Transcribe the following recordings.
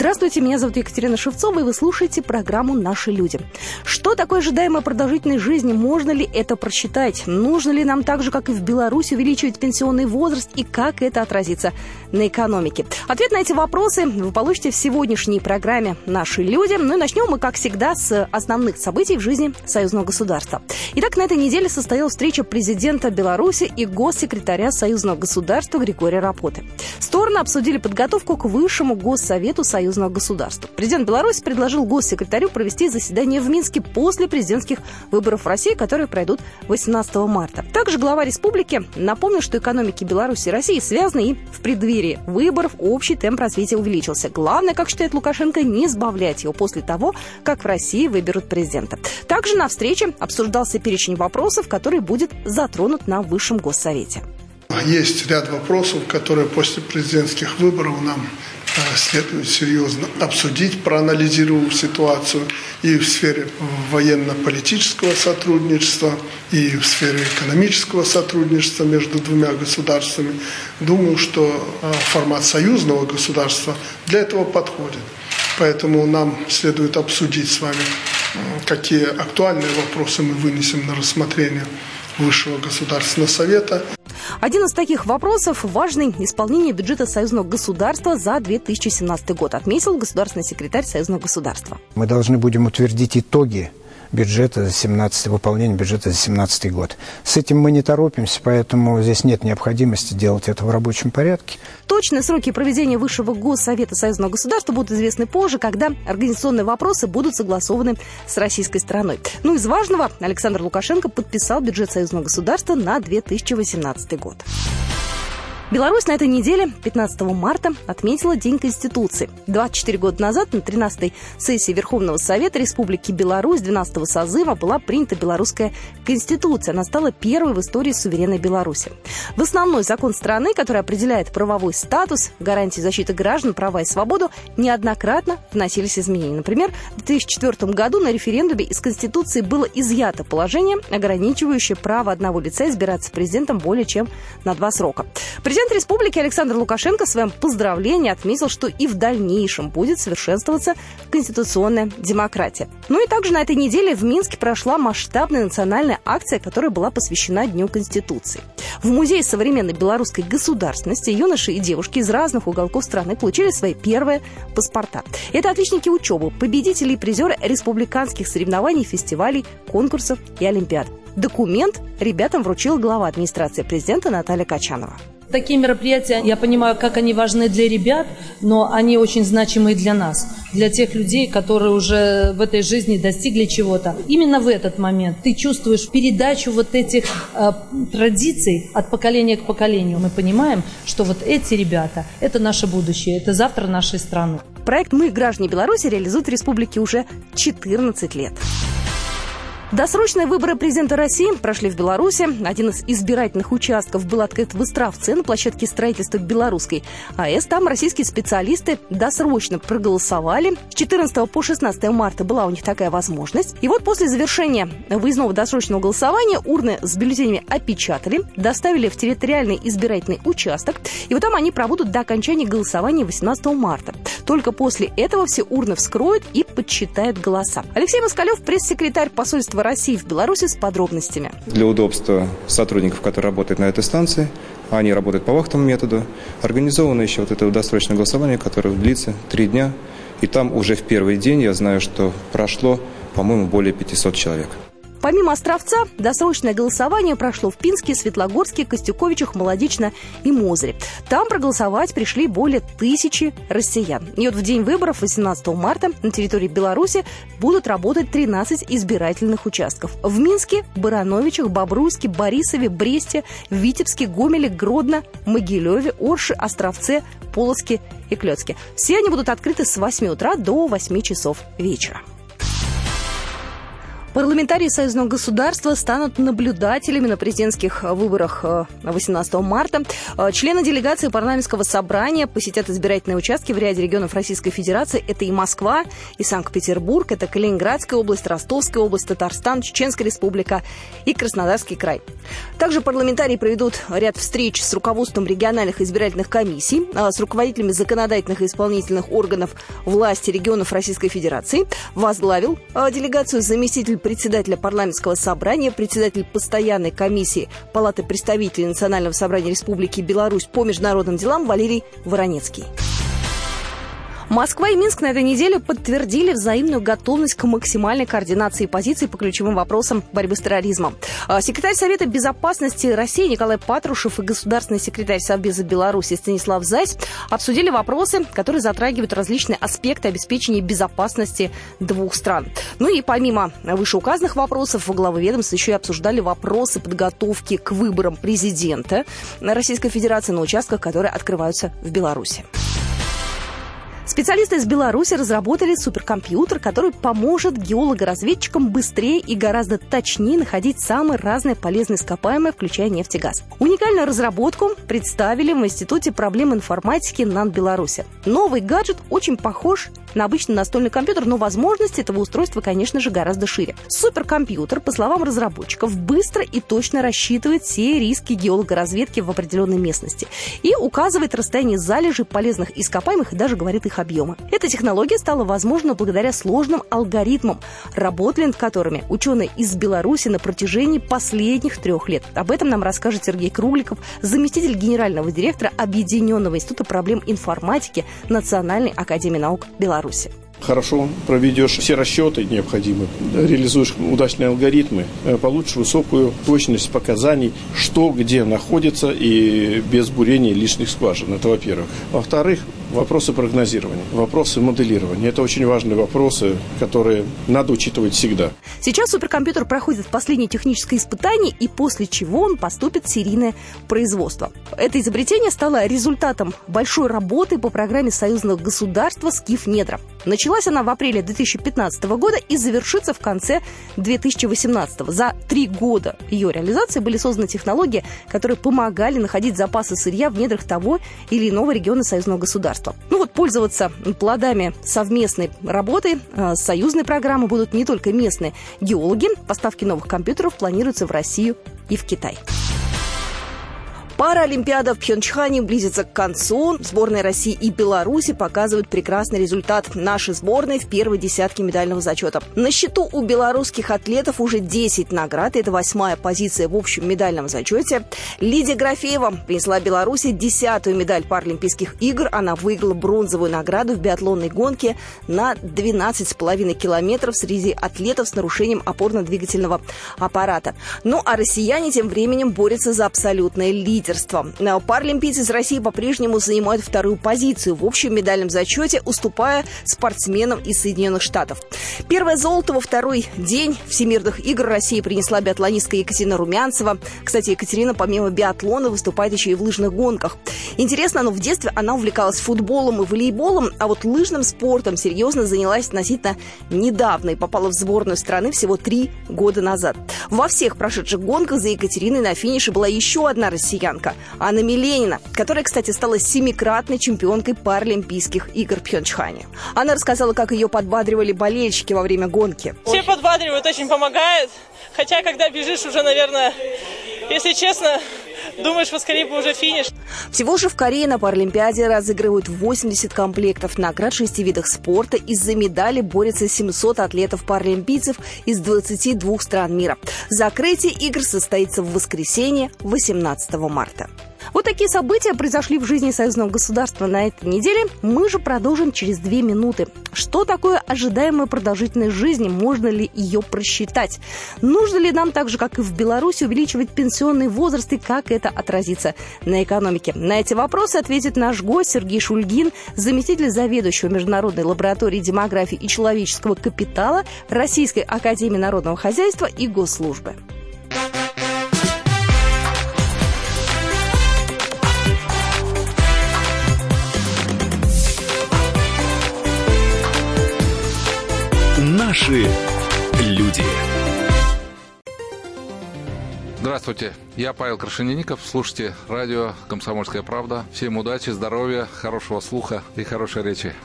Здравствуйте, меня зовут Екатерина Шевцова, и вы слушаете программу «Наши люди». Что такое ожидаемая продолжительность жизни? Можно ли это просчитать? Нужно ли нам так же, как и в Беларуси, увеличивать пенсионный возраст? И как это отразится на экономике? Ответ на эти вопросы вы получите в сегодняшней программе «Наши люди». Ну и начнем мы, как всегда, с основных событий в жизни союзного государства. Итак, на этой неделе состоялась встреча президента Беларуси и госсекретаря союзного государства Григория Рапоты. Стороны обсудили подготовку к высшему госсовету Союза союзного государства. Президент Беларуси предложил госсекретарю провести заседание в Минске после президентских выборов в России, которые пройдут 18 марта. Также глава республики напомнил, что экономики Беларуси и России связаны и в преддверии выборов общий темп развития увеличился. Главное, как считает Лукашенко, не сбавлять его после того, как в России выберут президента. Также на встрече обсуждался перечень вопросов, который будет затронут на Высшем Госсовете. Есть ряд вопросов, которые после президентских выборов нам следует серьезно обсудить, проанализировав ситуацию и в сфере военно-политического сотрудничества, и в сфере экономического сотрудничества между двумя государствами. Думаю, что э, формат союзного государства для этого подходит. Поэтому нам следует обсудить с вами, какие актуальные вопросы мы вынесем на рассмотрение Высшего государственного совета. Один из таких вопросов – важный исполнение бюджета союзного государства за 2017 год, отметил государственный секретарь союзного государства. Мы должны будем утвердить итоги бюджета за 17 выполнение бюджета за 17 год. С этим мы не торопимся, поэтому здесь нет необходимости делать это в рабочем порядке. Точные сроки проведения Высшего Госсовета Союзного государства будут известны позже, когда организационные вопросы будут согласованы с российской стороной. Ну, из важного, Александр Лукашенко подписал бюджет Союзного государства на 2018 год. Беларусь на этой неделе, 15 марта, отметила День Конституции. 24 года назад на 13-й сессии Верховного Совета Республики Беларусь 12-го созыва была принята Белорусская Конституция. Она стала первой в истории суверенной Беларуси. В основной закон страны, который определяет правовой статус, гарантии защиты граждан, права и свободу, неоднократно вносились изменения. Например, в 2004 году на референдуме из Конституции было изъято положение, ограничивающее право одного лица избираться президентом более чем на два срока. Президент Президент республики Александр Лукашенко в своем поздравлении отметил, что и в дальнейшем будет совершенствоваться конституционная демократия. Ну и также на этой неделе в Минске прошла масштабная национальная акция, которая была посвящена Дню Конституции. В Музее современной белорусской государственности юноши и девушки из разных уголков страны получили свои первые паспорта. Это отличники учебы, победители и призеры республиканских соревнований, фестивалей, конкурсов и олимпиад. Документ ребятам вручила глава администрации президента Наталья Качанова. Такие мероприятия, я понимаю, как они важны для ребят, но они очень значимы для нас, для тех людей, которые уже в этой жизни достигли чего-то. Именно в этот момент ты чувствуешь передачу вот этих э, традиций от поколения к поколению. Мы понимаем, что вот эти ребята – это наше будущее, это завтра нашей страны. Проект «Мы, граждане Беларуси» реализует в республике уже 14 лет. Досрочные выборы президента России прошли в Беларуси. Один из избирательных участков был открыт в Истравце на площадке строительства Белорусской АЭС. Там российские специалисты досрочно проголосовали. С 14 по 16 марта была у них такая возможность. И вот после завершения выездного досрочного голосования урны с бюллетенями опечатали, доставили в территориальный избирательный участок. И вот там они пробудут до окончания голосования 18 марта. Только после этого все урны вскроют и подсчитают голоса. Алексей Москалев, пресс-секретарь посольства посольства России в Беларуси с подробностями. Для удобства сотрудников, которые работают на этой станции, они работают по вахтовому методу, организовано еще вот это досрочное голосование, которое длится три дня. И там уже в первый день я знаю, что прошло, по-моему, более 500 человек. Помимо Островца, досрочное голосование прошло в Пинске, Светлогорске, Костюковичах, Молодечно и Мозыре. Там проголосовать пришли более тысячи россиян. И вот в день выборов 18 марта на территории Беларуси будут работать 13 избирательных участков. В Минске, Барановичах, Бобруйске, Борисове, Бресте, Витебске, Гомеле, Гродно, Могилеве, Орше, Островце, Полоске и Клёцке. Все они будут открыты с 8 утра до 8 часов вечера. Парламентарии союзного государства станут наблюдателями на президентских выборах 18 э, марта. Э, члены делегации парламентского собрания посетят избирательные участки в ряде регионов Российской Федерации. Это и Москва, и Санкт-Петербург, это Калининградская область, Ростовская область, Татарстан, Чеченская республика и Краснодарский край. Также парламентарии проведут ряд встреч с руководством региональных избирательных комиссий, э, с руководителями законодательных и исполнительных органов власти регионов Российской Федерации. Возглавил делегацию заместитель председателя парламентского собрания, председатель постоянной комиссии Палаты представителей Национального собрания Республики Беларусь по международным делам Валерий Воронецкий. Москва и Минск на этой неделе подтвердили взаимную готовность к максимальной координации позиций по ключевым вопросам борьбы с терроризмом. А, секретарь Совета безопасности России Николай Патрушев и государственный секретарь Совбеза Беларуси Станислав Зайс обсудили вопросы, которые затрагивают различные аспекты обеспечения безопасности двух стран. Ну и помимо вышеуказанных вопросов, главы ведомства еще и обсуждали вопросы подготовки к выборам президента Российской Федерации на участках, которые открываются в Беларуси. Специалисты из Беларуси разработали суперкомпьютер, который поможет геологоразведчикам быстрее и гораздо точнее находить самые разные полезные ископаемые, включая нефть и газ. Уникальную разработку представили в Институте проблем информатики НАН Беларуси. Новый гаджет очень похож на обычный настольный компьютер, но возможности этого устройства, конечно же, гораздо шире. Суперкомпьютер, по словам разработчиков, быстро и точно рассчитывает все риски геологоразведки в определенной местности и указывает расстояние залежей полезных ископаемых и даже говорит их объема. Эта технология стала возможна благодаря сложным алгоритмам, работали над которыми ученые из Беларуси на протяжении последних трех лет. Об этом нам расскажет Сергей Кругликов, заместитель генерального директора Объединенного института проблем информатики Национальной академии наук Беларуси Беларуси хорошо проведешь все расчеты необходимые, реализуешь удачные алгоритмы, э, получишь высокую точность показаний, что где находится и без бурения лишних скважин. Это во-первых. Во-вторых, вопросы прогнозирования, вопросы моделирования. Это очень важные вопросы, которые надо учитывать всегда. Сейчас суперкомпьютер проходит последнее техническое испытание, и после чего он поступит в серийное производство. Это изобретение стало результатом большой работы по программе союзного государства «Скиф Недра». Началась она в апреле 2015 года и завершится в конце 2018. За три года ее реализации были созданы технологии, которые помогали находить запасы сырья в недрах того или иного региона союзного государства. Ну вот пользоваться плодами совместной работы э, союзной программы будут не только местные геологи. Поставки новых компьютеров планируются в Россию и в Китай. Паралимпиада в Пхенчхане близится к концу. Сборная России и Беларуси показывают прекрасный результат. Нашей сборной в первой десятке медального зачета. На счету у белорусских атлетов уже 10 наград. Это восьмая позиция в общем медальном зачете. Лидия Графеева принесла Беларуси десятую медаль Паралимпийских игр. Она выиграла бронзовую награду в биатлонной гонке на 12,5 километров среди атлетов с нарушением опорно-двигательного аппарата. Ну а россияне тем временем борются за абсолютное лидерство лидерство. Паралимпийцы из России по-прежнему занимают вторую позицию в общем медальном зачете, уступая спортсменам из Соединенных Штатов. Первое золото во второй день Всемирных игр России принесла биатлонистка Екатерина Румянцева. Кстати, Екатерина помимо биатлона выступает еще и в лыжных гонках. Интересно, но в детстве она увлекалась футболом и волейболом, а вот лыжным спортом серьезно занялась относительно недавно и попала в сборную страны всего три года назад. Во всех прошедших гонках за Екатериной на финише была еще одна россиянка американка Анна Миленина, которая, кстати, стала семикратной чемпионкой Паралимпийских игр в Пхенчхане. Она рассказала, как ее подбадривали болельщики во время гонки. Все подбадривают, очень помогает. Хотя, когда бежишь, уже, наверное, если честно, думаешь, поскорее бы уже финиш. Всего же в Корее на Паралимпиаде разыгрывают 80 комплектов наград шести видах спорта. Из-за медали борются 700 атлетов-паралимпийцев из 22 стран мира. Закрытие игр состоится в воскресенье 18 марта. Вот такие события произошли в жизни союзного государства на этой неделе. Мы же продолжим через две минуты. Что такое ожидаемая продолжительность жизни? Можно ли ее просчитать? Нужно ли нам так же, как и в Беларуси, увеличивать пенсионный возраст и как это отразится на экономике? На эти вопросы ответит наш гость Сергей Шульгин, заместитель заведующего Международной лаборатории демографии и человеческого капитала Российской Академии народного хозяйства и госслужбы. Наши люди. Здравствуйте, я Павел Крашенинников. Слушайте радио «Комсомольская правда». Всем удачи, здоровья, хорошего слуха и хорошей речи.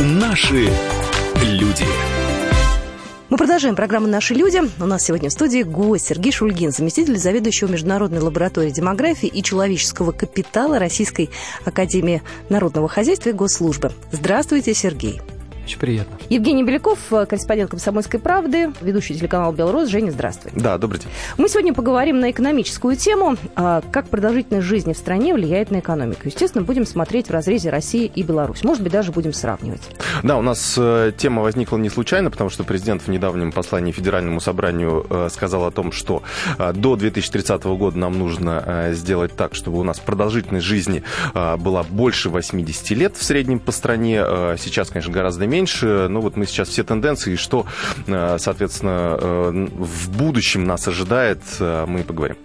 Наши мы продолжаем программу «Наши люди». У нас сегодня в студии гость Сергей Шульгин, заместитель заведующего Международной лабораторией демографии и человеческого капитала Российской Академии Народного Хозяйства и Госслужбы. Здравствуйте, Сергей. Очень приятно. Евгений Беляков, корреспондент «Комсомольской правды», ведущий телеканал «Белрос». Женя, здравствуй. Да, добрый день. Мы сегодня поговорим на экономическую тему, а, как продолжительность жизни в стране влияет на экономику. Естественно, будем смотреть в разрезе России и Беларусь. Может быть, даже будем сравнивать. Да, у нас э, тема возникла не случайно, потому что президент в недавнем послании Федеральному собранию э, сказал о том, что э, до 2030 года нам нужно сделать так, чтобы у нас продолжительность жизни была больше 80 лет в среднем по стране. Сейчас, конечно, гораздо меньше. Но вот мы сейчас все тенденции, что, э, соответственно, э, в будущем нас ожидает, э, мы поговорим.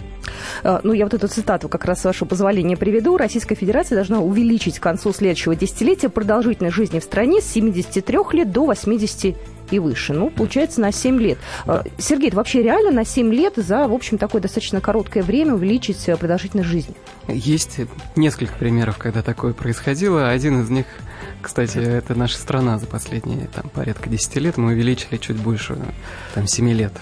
Ну, я вот эту цитату как раз, с вашего позволения, приведу. Российская Федерация должна увеличить к концу следующего десятилетия продолжительность жизни в стране с 73 лет до 80 и выше. Ну, получается, на 7 лет. Да. Сергей, это вообще реально на 7 лет за, в общем, такое достаточно короткое время увеличить продолжительность жизни? Есть несколько примеров, когда такое происходило. Один из них кстати, это наша страна за последние там, порядка 10 лет. Мы увеличили чуть больше там, 7 лет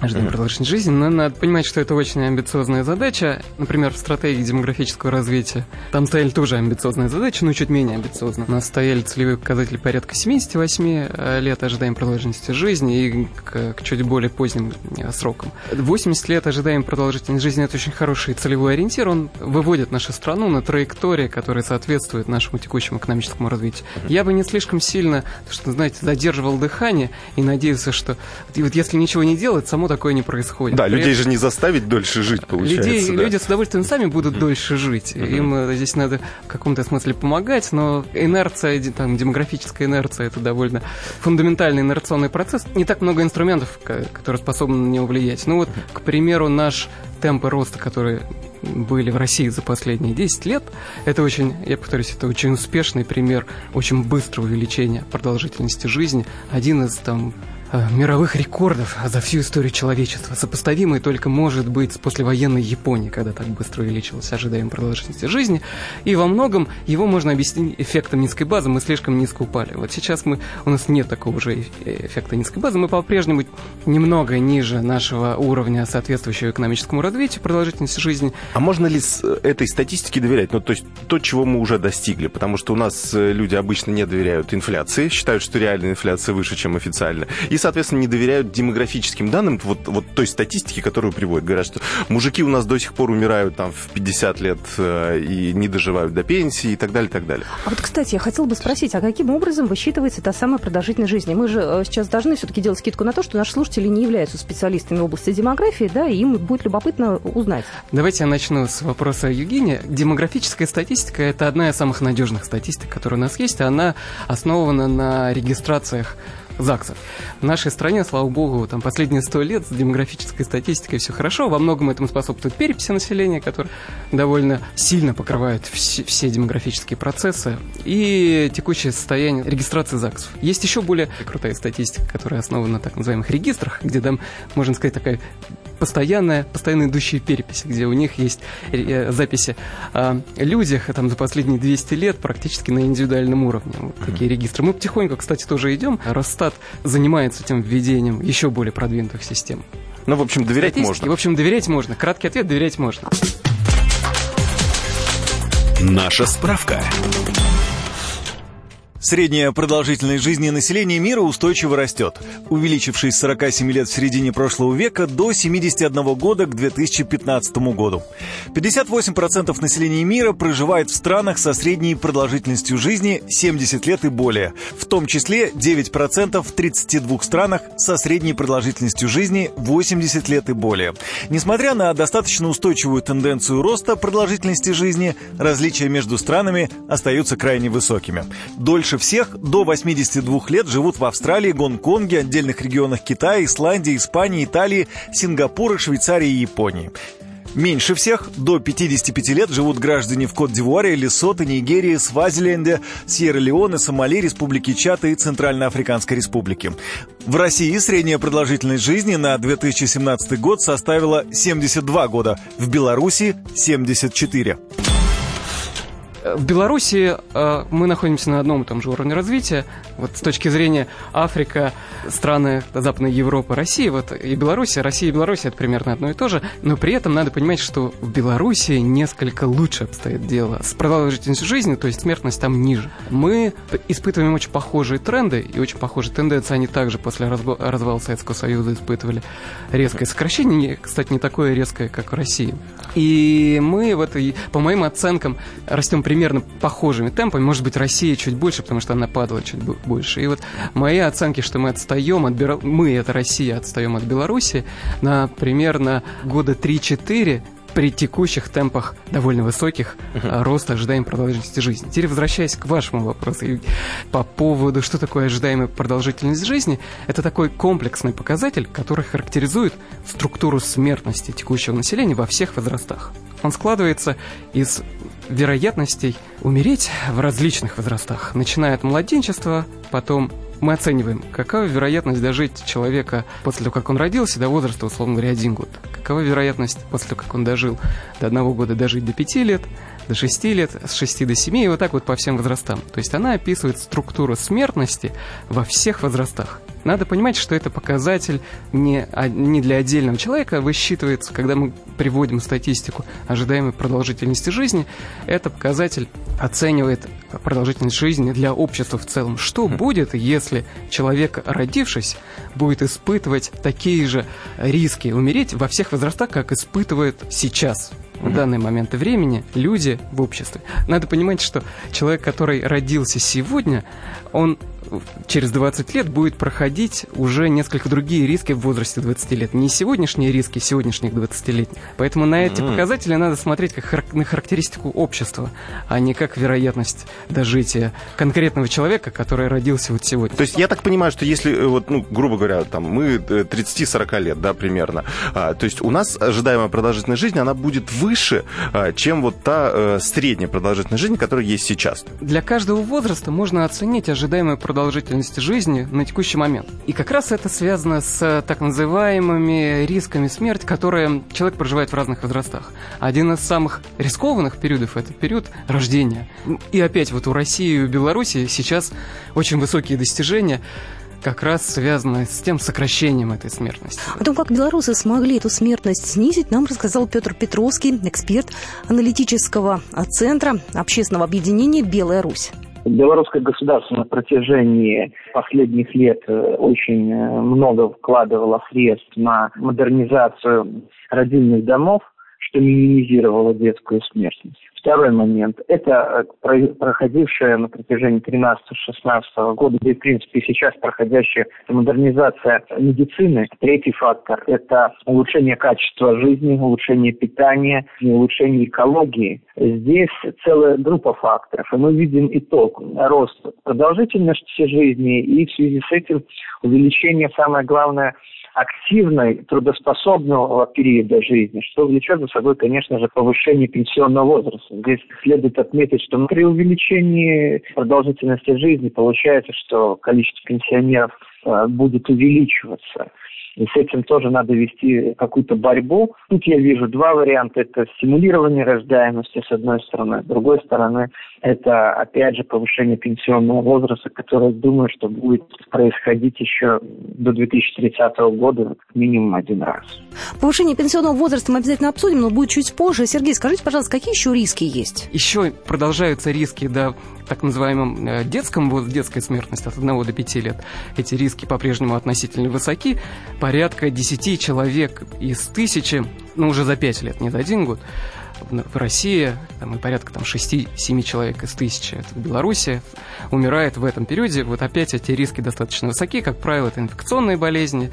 ожидаем продолжительность жизни, но надо понимать, что это очень амбициозная задача. Например, в стратегии демографического развития там стояли тоже амбициозная задача, но чуть менее амбициозно. У нас стояли целевые показатели порядка 78 э, лет ожидаем продолжительности жизни и к, к чуть более поздним э, срокам. 80 лет ожидаем продолжительность жизни – это очень хороший целевой ориентир. Он выводит нашу страну на траекторию, которая соответствует нашему текущему экономическому развитию. Я бы не слишком сильно, что, знаете, задерживал дыхание и надеялся, что вот если ничего не делать, само такое не происходит. Да, При людей этом... же не заставить дольше жить, получается. Людей, да. Люди с удовольствием сами будут mm-hmm. дольше жить. Mm-hmm. Им э, здесь надо в каком-то смысле помогать, но инерция, там, демографическая инерция, это довольно фундаментальный инерционный процесс. Не так много инструментов, которые способны на него влиять. Ну вот, к примеру, наш темпы роста, которые были в России за последние 10 лет, это очень, я повторюсь, это очень успешный пример очень быстрого увеличения продолжительности жизни. Один из там мировых рекордов за всю историю человечества, сопоставимый только может быть с послевоенной Японии, когда так быстро увеличилась ожидаемая продолжительность жизни. И во многом его можно объяснить эффектом низкой базы. Мы слишком низко упали. Вот сейчас мы, у нас нет такого же эффекта низкой базы. Мы по-прежнему немного ниже нашего уровня, соответствующего экономическому развитию продолжительности жизни. А можно ли с э, этой статистике доверять? Ну, то есть то, чего мы уже достигли. Потому что у нас э, люди обычно не доверяют инфляции, считают, что реальная инфляция выше, чем официальная соответственно, не доверяют демографическим данным, вот, вот той статистике, которую приводят. Говорят, что мужики у нас до сих пор умирают там в 50 лет э, и не доживают до пенсии и так далее, и так далее. А вот, кстати, я хотела бы спросить, а каким образом высчитывается та самая продолжительность жизни? Мы же э, сейчас должны все-таки делать скидку на то, что наши слушатели не являются специалистами в области демографии, да, и им будет любопытно узнать. Давайте я начну с вопроса Евгения. Демографическая статистика – это одна из самых надежных статистик, которая у нас есть. Она основана на регистрациях ЗАГСов. В нашей стране, слава богу, там последние сто лет с демографической статистикой все хорошо. Во многом этому способствует переписи населения, которая довольно сильно покрывает все, все демографические процессы, и текущее состояние регистрации ЗАГСов. Есть еще более крутая статистика, которая основана на так называемых регистрах, где там, можно сказать, такая постоянная, постоянно идущие переписи, где у них есть э, записи о людях там, за последние 200 лет практически на индивидуальном уровне. Вот такие регистры. Мы потихоньку, кстати, тоже идем. Росстат занимается этим введением еще более продвинутых систем. Ну, в общем, доверять можно. В общем, доверять можно. Краткий ответ – доверять можно. Наша справка. Средняя продолжительность жизни населения мира устойчиво растет, увеличившись с 47 лет в середине прошлого века до 71 года к 2015 году. 58% населения мира проживает в странах со средней продолжительностью жизни 70 лет и более, в том числе 9% в 32 странах со средней продолжительностью жизни 80 лет и более. Несмотря на достаточно устойчивую тенденцию роста продолжительности жизни, различия между странами остаются крайне высокими. Дольше Дольше всех до 82 лет живут в Австралии, Гонконге, отдельных регионах Китая, Исландии, Испании, Италии, Сингапура, Швейцарии и Японии. Меньше всех, до 55 лет, живут граждане в Кот-д'Ивуаре, Лесото, Нигерии, Свазиленде, Сьерра-Леоне, Сомали, Республике Чад и Центральноафриканской Республике. В России средняя продолжительность жизни на 2017 год составила 72 года, в Беларуси – 74. В Беларуси э, мы находимся на одном и том же уровне развития. Вот с точки зрения Африка, страны Западной Европы, России, вот и Беларусь, Россия и Беларусь это примерно одно и то же. Но при этом надо понимать, что в Беларуси несколько лучше обстоит дело. С продолжительностью жизни, то есть смертность там ниже. Мы испытываем очень похожие тренды и очень похожие тенденции. Они также после развала Советского Союза испытывали резкое сокращение, кстати, не такое резкое, как в России. И мы в этой, по моим оценкам, растем примерно похожими темпами. Может быть, Россия чуть больше, потому что она падала чуть больше. И вот мои оценки, что мы отстаем от Бел... мы, это Россия, отстаем от Беларуси на примерно года 3-4 при текущих темпах довольно высоких uh-huh. роста ожидаемой продолжительности жизни. Теперь возвращаясь к вашему вопросу по поводу, что такое ожидаемая продолжительность жизни, это такой комплексный показатель, который характеризует структуру смертности текущего населения во всех возрастах. Он складывается из вероятностей умереть в различных возрастах, начиная от младенчества, потом мы оцениваем, какова вероятность дожить человека после того, как он родился, до возраста, условно говоря, один год. Какова вероятность после того, как он дожил до одного года, дожить до пяти лет, до 6 лет, с 6 до 7 и вот так вот по всем возрастам. То есть она описывает структуру смертности во всех возрастах. Надо понимать, что это показатель не, не для отдельного человека, высчитывается, когда мы приводим статистику ожидаемой продолжительности жизни, это показатель оценивает продолжительность жизни для общества в целом. Что будет, если человек, родившись, будет испытывать такие же риски умереть во всех возрастах, как испытывает сейчас? в данный момент времени люди в обществе. Надо понимать, что человек, который родился сегодня, он через 20 лет будет проходить уже несколько другие риски в возрасте 20 лет. Не сегодняшние риски сегодняшних 20-летних. Поэтому на эти mm-hmm. показатели надо смотреть как хар- на характеристику общества, а не как вероятность дожития конкретного человека, который родился вот сегодня. То есть я так понимаю, что если, э, вот, ну, грубо говоря, там, мы 30-40 э, лет, да, примерно, а, то есть у нас ожидаемая продолжительность жизни, она будет выше, а, чем вот та а, средняя продолжительность жизни, которая есть сейчас. Для каждого возраста можно оценить ожидаемую продолжительность продолжительности жизни на текущий момент. И как раз это связано с так называемыми рисками смерти, которые человек проживает в разных возрастах. Один из самых рискованных периодов – это период рождения. И опять вот у России и у Беларуси сейчас очень высокие достижения как раз связано с тем сокращением этой смертности. О том, как белорусы смогли эту смертность снизить, нам рассказал Петр Петровский, эксперт аналитического центра общественного объединения «Белая Русь». Белорусское государство на протяжении последних лет э, очень э, много вкладывало средств на модернизацию родильных домов, что минимизировало детскую смертность. Второй момент – это э, проходившая на протяжении 13-16 года, да и, в принципе, сейчас проходящая модернизация медицины. Третий фактор – это улучшение качества жизни, улучшение питания, улучшение экологии. Здесь целая группа факторов, и мы видим итог – рост продолжительности жизни и в связи с этим увеличение, самое главное – активной, трудоспособного периода жизни, что влечет за собой, конечно же, повышение пенсионного возраста. Здесь следует отметить, что при увеличении продолжительности жизни получается, что количество пенсионеров э, будет увеличиваться. И с этим тоже надо вести какую-то борьбу. Тут я вижу два варианта. Это стимулирование рождаемости с одной стороны. С другой стороны, это опять же повышение пенсионного возраста, которое, думаю, что будет происходить еще до 2030 года как минимум один раз. Повышение пенсионного возраста мы обязательно обсудим, но будет чуть позже. Сергей, скажите, пожалуйста, какие еще риски есть? Еще продолжаются риски, да, так называемом э, детском, детской смертности от 1 до 5 лет. Эти риски по-прежнему относительно высоки. Порядка 10 человек из тысячи, ну уже за 5 лет, не за один год, в России там, и порядка там, 6-7 человек из тысячи это в Беларуси умирает в этом периоде. Вот опять эти риски достаточно высоки. Как правило, это инфекционные болезни,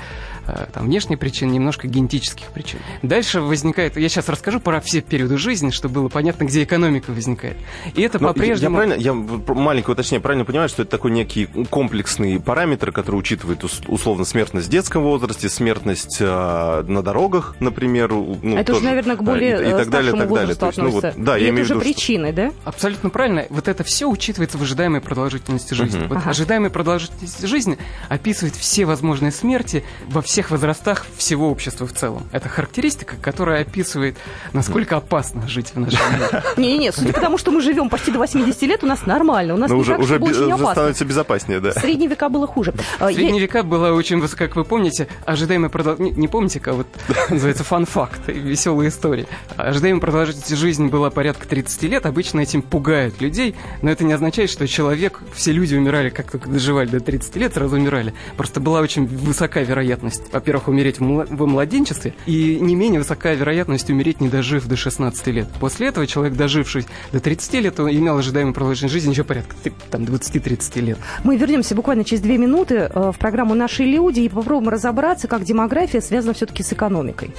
э, там, внешние причины, немножко генетических причин. Дальше возникает... Я сейчас расскажу про все периоды жизни, чтобы было понятно, где экономика возникает. И это Но по-прежнему... Я, правильно, я маленькое уточнение, правильно понимаю, что это такой некий комплексный параметр, который учитывает условно смертность в детском возрасте, смертность э, на дорогах, например. Ну, это тоже, уже, наверное, к более и, и так далее, так далее. То есть, ну, вот, да, и я это имею уже в виду, причины, что... да? Абсолютно правильно. Вот это все учитывается в ожидаемой продолжительности жизни. Uh-huh. Вот ага. ожидаемая продолжительность жизни описывает все возможные смерти во всех возрастах всего общества в целом. Это характеристика, которая описывает, насколько опасно жить в нашем мире. Не-не-не, судя по тому, что мы живем почти до 80 лет, у нас нормально. У нас не уже, так, уже, очень опасно. становится безопаснее, да. В средние века было хуже. В средние века было очень, как вы помните, ожидаемая продолжительность... Не, не помните, как вот называется фан-факт, веселая история. Ожидаемая продолжительность жизни была порядка 30 лет. Обычно этим пугают людей, но это не означает, что человек, все люди умирали, как только доживали до 30 лет, сразу умирали. Просто была очень высокая вероятность, во-первых, умереть во младенчестве, и не менее высокая вероятность умереть, не дожив до 16 лет. После этого человек, доживший до 30 лет, имел ожидаемую продолжительность жизни еще порядка там, 20-30 лет. Мы вернемся буквально через две минуты э, в программу «Наши люди» и попробуем разобраться, как демография связана все-таки с экономикой.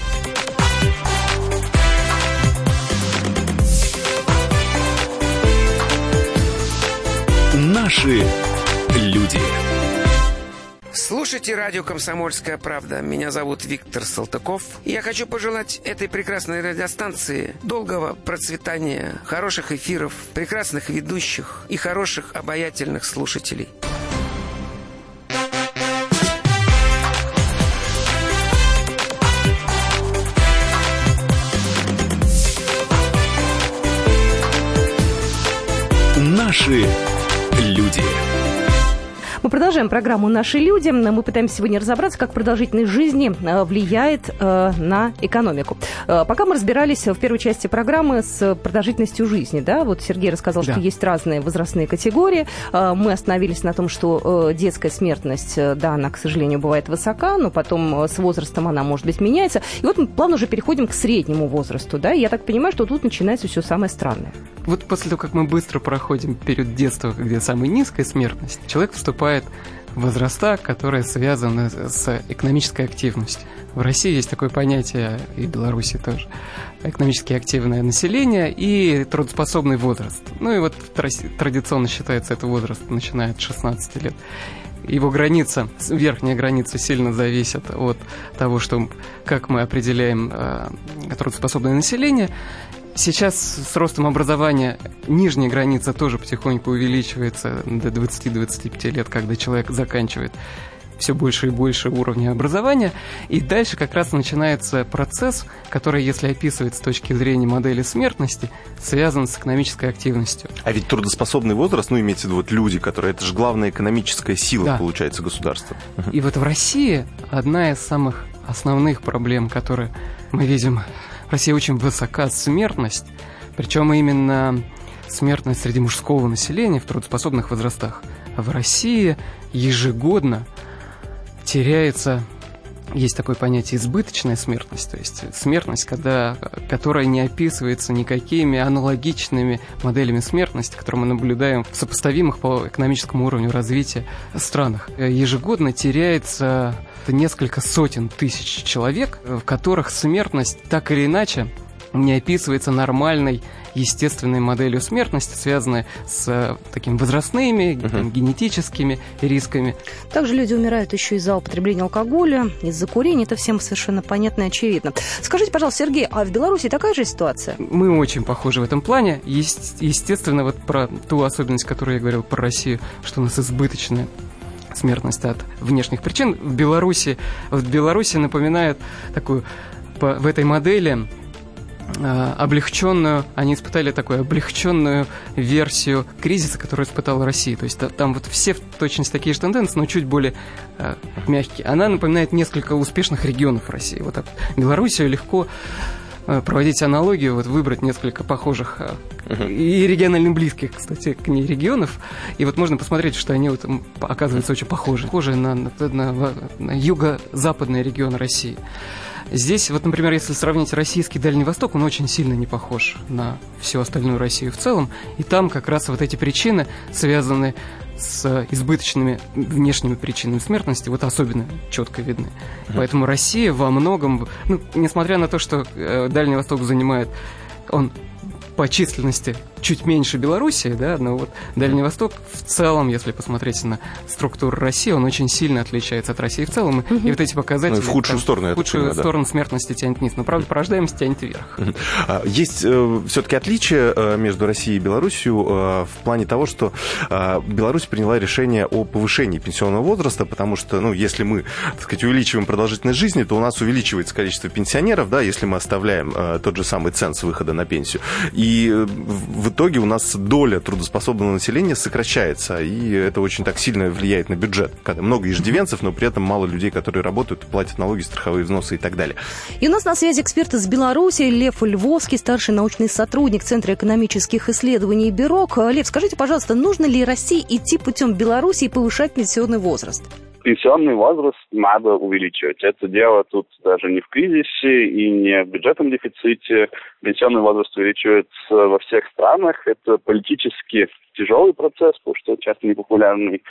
Наши люди. Слушайте радио «Комсомольская правда». Меня зовут Виктор Салтыков. Я хочу пожелать этой прекрасной радиостанции долгого процветания, хороших эфиров, прекрасных ведущих и хороших обаятельных слушателей. Наши люди. Мы продолжаем программу «Наши люди». Мы пытаемся сегодня разобраться, как продолжительность жизни э, влияет э, на экономику. Э, пока мы разбирались в первой части программы с продолжительностью жизни, да, вот Сергей рассказал, да. что есть разные возрастные категории. Мы остановились на том, что детская смертность, да, она, к сожалению, бывает высока, но потом с возрастом она, может быть, меняется. И вот мы плавно уже переходим к среднему возрасту, да, и я так понимаю, что тут начинается все самое странное. Вот после того, как мы быстро проходим период детства, где самая низкая смертность, человек вступает в возраста, которые связаны с экономической активностью. В России есть такое понятие, и в Беларуси тоже, экономически активное население и трудоспособный возраст. Ну и вот традиционно считается этот возраст начиная от 16 лет. Его граница, верхняя граница сильно зависит от того, что, как мы определяем э, трудоспособное население. Сейчас с ростом образования нижняя граница тоже потихоньку увеличивается до 20-25 лет, когда человек заканчивает все больше и больше уровня образования. И дальше как раз начинается процесс, который, если описывать с точки зрения модели смертности, связан с экономической активностью. А ведь трудоспособный возраст, ну, имеется в виду вот люди, которые, это же главная экономическая сила, да. получается, государства. И вот в России одна из самых основных проблем, которые мы видим в России очень высока смертность, причем именно смертность среди мужского населения в трудоспособных возрастах. В России ежегодно теряется есть такое понятие избыточная смертность, то есть смертность, когда, которая не описывается никакими аналогичными моделями смертности, которые мы наблюдаем в сопоставимых по экономическому уровню развития странах. Ежегодно теряется несколько сотен тысяч человек, в которых смертность так или иначе не описывается нормальной естественной моделью смертности, связанной с э, такими возрастными, uh-huh. генетическими рисками. Также люди умирают еще из-за употребления алкоголя, из-за курения. Это всем совершенно понятно и очевидно. Скажите, пожалуйста, Сергей, а в Беларуси такая же ситуация? Мы очень похожи в этом плане. Есть, естественно, вот про ту особенность, которую я говорил про Россию, что у нас избыточная смертность от внешних причин. В Беларуси, в Беларуси напоминает такую по, в этой модели э, облегченную, они испытали такую облегченную версию кризиса, которую испытала Россия. То есть там вот все в точности такие же тенденции, но чуть более э, мягкие. Она напоминает несколько успешных регионов России. Вот так. Белоруссию легко проводить аналогию, вот выбрать несколько похожих и регионально близких, кстати, к ней регионов, и вот можно посмотреть, что они вот оказываются очень похожи, похожи на, на, на, на юго-западные регионы России. Здесь, вот, например, если сравнить российский Дальний Восток, он очень сильно не похож на всю остальную Россию в целом. И там как раз вот эти причины связаны с избыточными внешними причинами смертности, вот особенно четко видны. Поэтому Россия во многом, ну, несмотря на то, что э, Дальний Восток занимает, он по численности чуть меньше Белоруссии, да, но вот Дальний Восток в целом, если посмотреть на структуру России, он очень сильно отличается от России в целом. И вот эти показатели... Ну, в худшую там, сторону, В худшую понимаю, сторону да. смертности тянет вниз. Но, правда, порождаемость тянет вверх. А, есть э, все-таки отличие э, между Россией и Белоруссией э, в плане того, что э, Беларусь приняла решение о повышении пенсионного возраста, потому что, ну, если мы, так сказать, увеличиваем продолжительность жизни, то у нас увеличивается количество пенсионеров, да, если мы оставляем э, тот же самый ценз выхода на пенсию. И э, в итоге у нас доля трудоспособного населения сокращается, и это очень так сильно влияет на бюджет. Много иждивенцев, но при этом мало людей, которые работают, платят налоги, страховые взносы и так далее. И у нас на связи эксперт из Беларуси Лев Львовский, старший научный сотрудник Центра экономических исследований БИРОК. Лев, скажите, пожалуйста, нужно ли России идти путем Беларуси и повышать пенсионный возраст? Пенсионный возраст надо увеличивать. Это дело тут даже не в кризисе и не в бюджетном дефиците. Пенсионный возраст увеличивается во всех странах. Это политически тяжелый процесс, потому что часто непопулярный.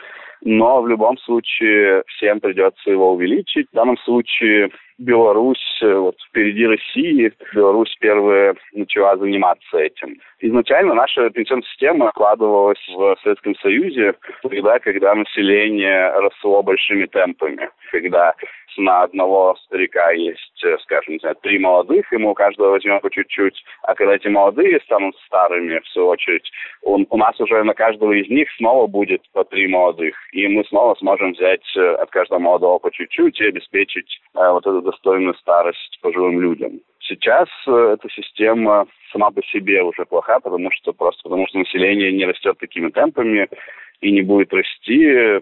Но в любом случае всем придется его увеличить. В данном случае Беларусь э, вот впереди России. Беларусь первая начала заниматься этим. Изначально наша пенсионная система складывалась в Советском Союзе тогда, когда население росло большими темпами, когда на одного старика есть, э, скажем, знаю, три молодых, ему у каждого возьмем по чуть-чуть, а когда эти молодые станут старыми, в свою очередь, он, у нас уже на каждого из них снова будет по три молодых, и мы снова сможем взять э, от каждого молодого по чуть-чуть и обеспечить э, вот эту достойную старость пожилым людям. Сейчас э, эта система сама по себе уже плоха, потому что просто потому что население не растет такими темпами и не будет расти,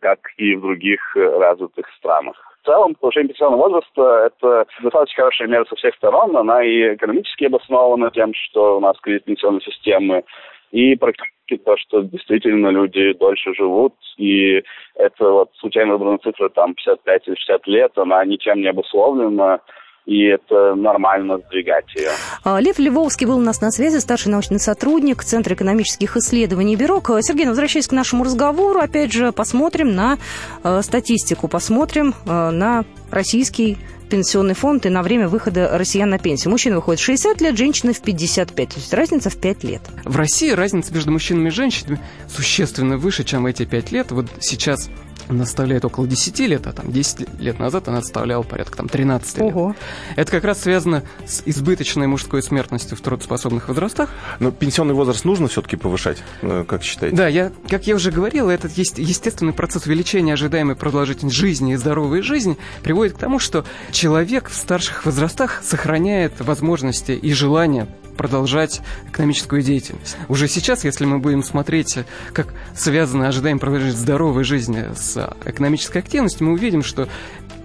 как и в других э, развитых странах. В целом повышение пенсионного возраста – это достаточно хорошая мера со всех сторон. Она и экономически обоснована тем, что у нас кризис пенсионной системы, и практически то, что действительно люди дольше живут, и это вот случайно выбранная цифра, там, 55 или 60 лет, она ничем не обусловлена, и это нормально сдвигать ее. А, Лев Львовский был у нас на связи, старший научный сотрудник Центра экономических исследований Бюрок. Сергей, ну, возвращаясь к нашему разговору, опять же, посмотрим на э, статистику, посмотрим на российский пенсионный фонд и на время выхода россиян на пенсию. Мужчина выходит в 60 лет, женщина в 55. То есть разница в 5 лет. В России разница между мужчинами и женщинами существенно выше, чем эти 5 лет. Вот сейчас она составляет около 10 лет, а там 10 лет назад она составляла порядка там 13 лет. Ого. Это как раз связано с избыточной мужской смертностью в трудоспособных возрастах. Но пенсионный возраст нужно все-таки повышать, э, как считаете? Да, я, как я уже говорил, этот есть естественный процесс увеличения ожидаемой продолжительности жизни и здоровой жизни приводит к тому, что человек в старших возрастах сохраняет возможности и желание продолжать экономическую деятельность. Уже сейчас, если мы будем смотреть, как связано ожидаем продолжать здоровой жизни с экономической активностью, мы увидим, что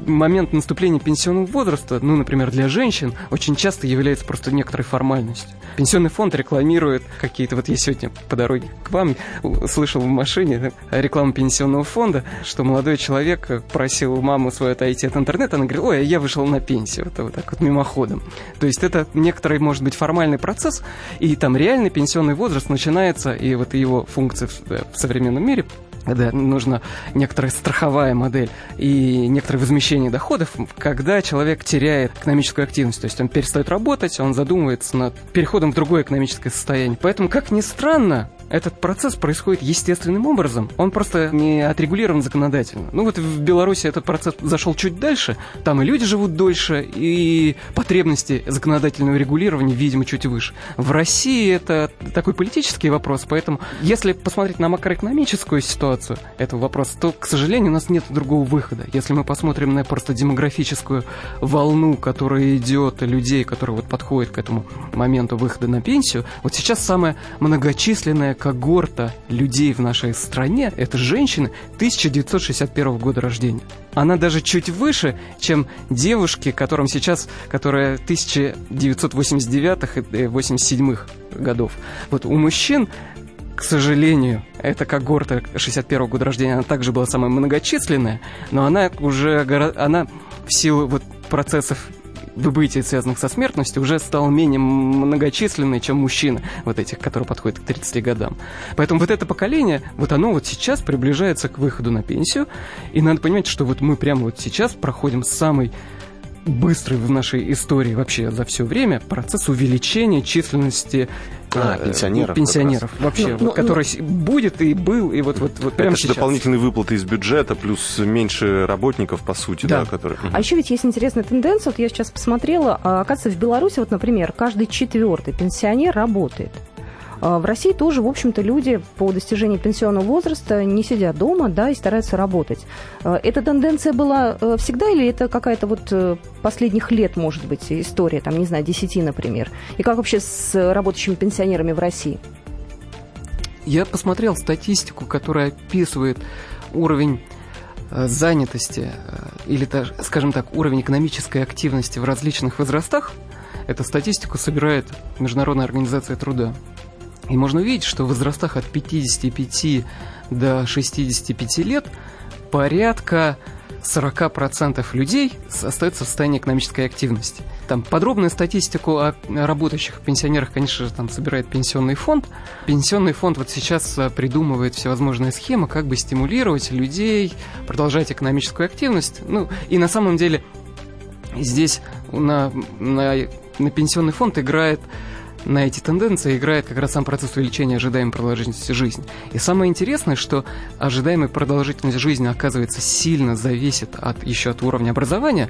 момент наступления пенсионного возраста, ну, например, для женщин, очень часто является просто некоторой формальностью. Пенсионный фонд рекламирует какие-то... Вот я сегодня по дороге к вам слышал в машине рекламу пенсионного фонда, что молодой человек просил маму свою отойти от интернета, она говорит, ой, а я вышел на пенсию. Это вот так вот мимоходом. То есть это некоторый, может быть, формальный процесс, и там реальный пенсионный возраст начинается, и вот его функции в современном мире когда нужна некоторая страховая модель и некоторое возмещение доходов, когда человек теряет экономическую активность. То есть он перестает работать, он задумывается над переходом в другое экономическое состояние. Поэтому, как ни странно, этот процесс происходит естественным образом. Он просто не отрегулирован законодательно. Ну вот в Беларуси этот процесс зашел чуть дальше. Там и люди живут дольше, и потребности законодательного регулирования, видимо, чуть выше. В России это такой политический вопрос, поэтому если посмотреть на макроэкономическую ситуацию этого вопроса, то, к сожалению, у нас нет другого выхода. Если мы посмотрим на просто демографическую волну, которая идет людей, которые вот подходят к этому моменту выхода на пенсию, вот сейчас самая многочисленная когорта людей в нашей стране – это женщины 1961 года рождения. Она даже чуть выше, чем девушки, которым сейчас, которые 1989 и 87 годов. Вот у мужчин к сожалению, эта когорта 61 года рождения, она также была самая многочисленная, но она уже, она в силу вот процессов выбытия, связанных со смертностью, уже стал менее многочисленной, чем мужчины, вот этих, которые подходят к 30 годам. Поэтому вот это поколение, вот оно вот сейчас приближается к выходу на пенсию, и надо понимать, что вот мы прямо вот сейчас проходим самый быстрый в нашей истории вообще за все время процесс увеличения численности а, э, пенсионеров. Пенсионеров вообще, ну, вот, ну, который ну, будет и был, и вот, вот, вот прямо Это сейчас. дополнительные выплаты из бюджета, плюс меньше работников, по сути, да, да которые... А еще ведь есть интересная тенденция, вот я сейчас посмотрела, а, оказывается, в Беларуси, вот, например, каждый четвертый пенсионер работает. А, в России тоже, в общем-то, люди по достижении пенсионного возраста не сидят дома, да, и стараются работать. А, эта тенденция была э, всегда или это какая-то вот э, последних лет, может быть, история, там, не знаю, десяти, например? И как вообще с работающими пенсионерами в России? Я посмотрел статистику, которая описывает уровень э, занятости или, скажем так, уровень экономической активности в различных возрастах. Эту статистику собирает Международная организация труда. И можно увидеть, что в возрастах от 55 до 65 лет порядка 40% людей остаются в состоянии экономической активности. Там подробную статистику о работающих пенсионерах, конечно же, там собирает пенсионный фонд. Пенсионный фонд вот сейчас а, придумывает всевозможные схемы, как бы стимулировать людей, продолжать экономическую активность. Ну, и на самом деле здесь на, на, на пенсионный фонд играет на эти тенденции играет как раз сам процесс увеличения ожидаемой продолжительности жизни. И самое интересное, что ожидаемая продолжительность жизни, оказывается, сильно зависит от, еще от уровня образования.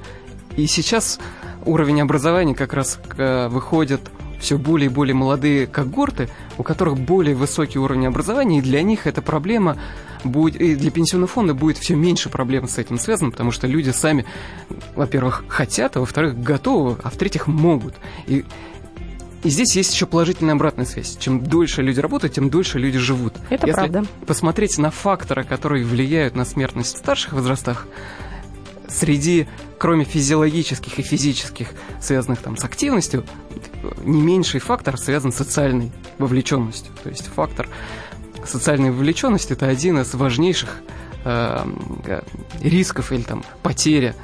И сейчас уровень образования как раз э, выходит все более и более молодые когорты, у которых более высокий уровень образования, и для них эта проблема будет, и для пенсионного фонда будет все меньше проблем с этим связано, потому что люди сами, во-первых, хотят, а во-вторых, готовы, а в-третьих, могут. И и здесь есть еще положительная обратная связь. Чем дольше люди работают, тем дольше люди живут. Это Если правда. посмотреть на факторы, которые влияют на смертность в старших возрастах, среди, кроме физиологических и физических, связанных там с активностью, не меньший фактор связан с социальной вовлеченностью. То есть фактор социальной вовлеченности – это один из важнейших э, рисков или там потери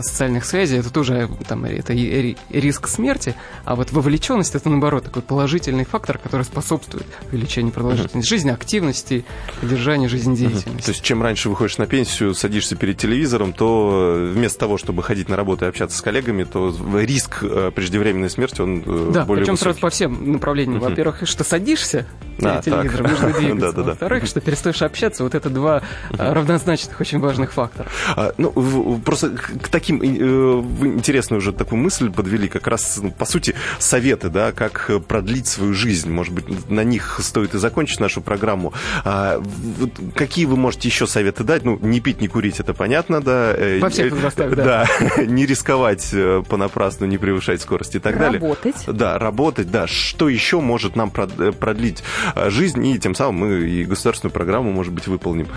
социальных связей, это тоже там, это риск смерти, а вот вовлеченность это наоборот такой положительный фактор, который способствует увеличению продолжительности жизни, активности, поддержанию жизнедеятельности. То есть чем раньше выходишь на пенсию, садишься перед телевизором, то вместо того, чтобы ходить на работу и общаться с коллегами, то риск э, преждевременной смерти он э, да, более причем высокий. сразу по всем направлениям. Во-первых, что садишься перед а, телевизором, нужно двигаться. да, да, Во-вторых, что перестаешь общаться. Вот это два равнозначных, очень важных фактора. А, ну, просто к таким э, интересную уже такую мысль подвели, как раз, ну, по сути, советы, да, как продлить свою жизнь. Может быть, на них стоит и закончить нашу программу. А, вот, какие вы можете еще советы дать? Ну, не пить, не курить, это понятно, да. Э, Во всех возрастах, да. Да, не рисковать э, понапрасну, не превышать скорость и так работать. далее. Работать. Да, работать, да. Что еще может нам э, продлить жизнь, и тем самым мы и государственную программу, может быть, выполним.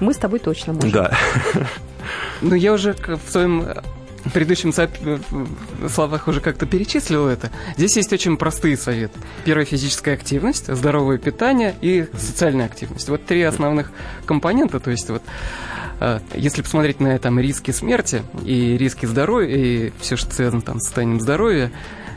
Мы с тобой точно можем. Да. Ну, я уже в своем предыдущем словах уже как-то перечислил это. Здесь есть очень простые советы. Первая физическая активность, здоровое питание и социальная активность. Вот три основных компонента. То есть вот э, если посмотреть на там риски смерти и риски здоровья и все, что связано там с состоянием здоровья,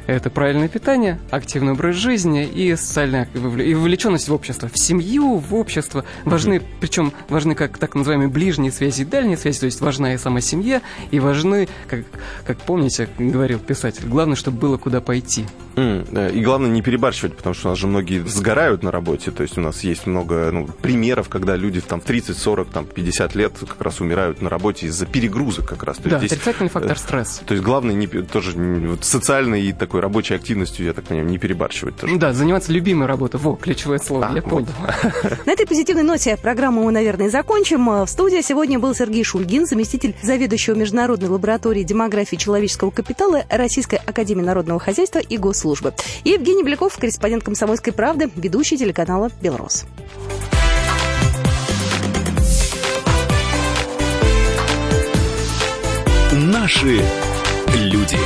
это правильное питание, активный образ жизни и социальная и вовлеченность в общество. В семью, в общество. Важны, причем важны как так называемые ближние связи и дальние связи, то есть важна и сама семья, и важны, как, как помните, говорил писатель, главное, чтобы было куда пойти. Mm, и главное не перебарщивать, потому что у нас же многие сгорают на работе, то есть у нас есть много ну, примеров, когда люди там, в 30, 40, там, 50 лет как раз умирают на работе из-за перегрузок как раз. То да, есть отрицательный здесь, фактор стресс. То есть главное не, тоже вот, социальный и такой рабочей активностью, я так понимаю, не перебарщивать тоже. Ну да, заниматься любимой работой. Во, ключевое слово, А, я вот. понял. На этой позитивной ноте программу мы, наверное, закончим. В студии сегодня был Сергей Шульгин, заместитель заведующего Международной лаборатории демографии человеческого капитала Российской Академии Народного Хозяйства и Госслужбы. И Евгений Беляков, корреспондент «Комсомольской правды», ведущий телеканала «Белрос». Наши люди.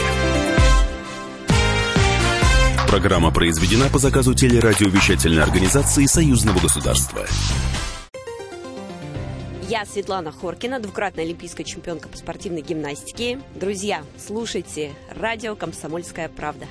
Программа произведена по заказу телерадиовещательной организации Союзного государства. Я Светлана Хоркина, двукратная олимпийская чемпионка по спортивной гимнастике. Друзья, слушайте радио «Комсомольская правда».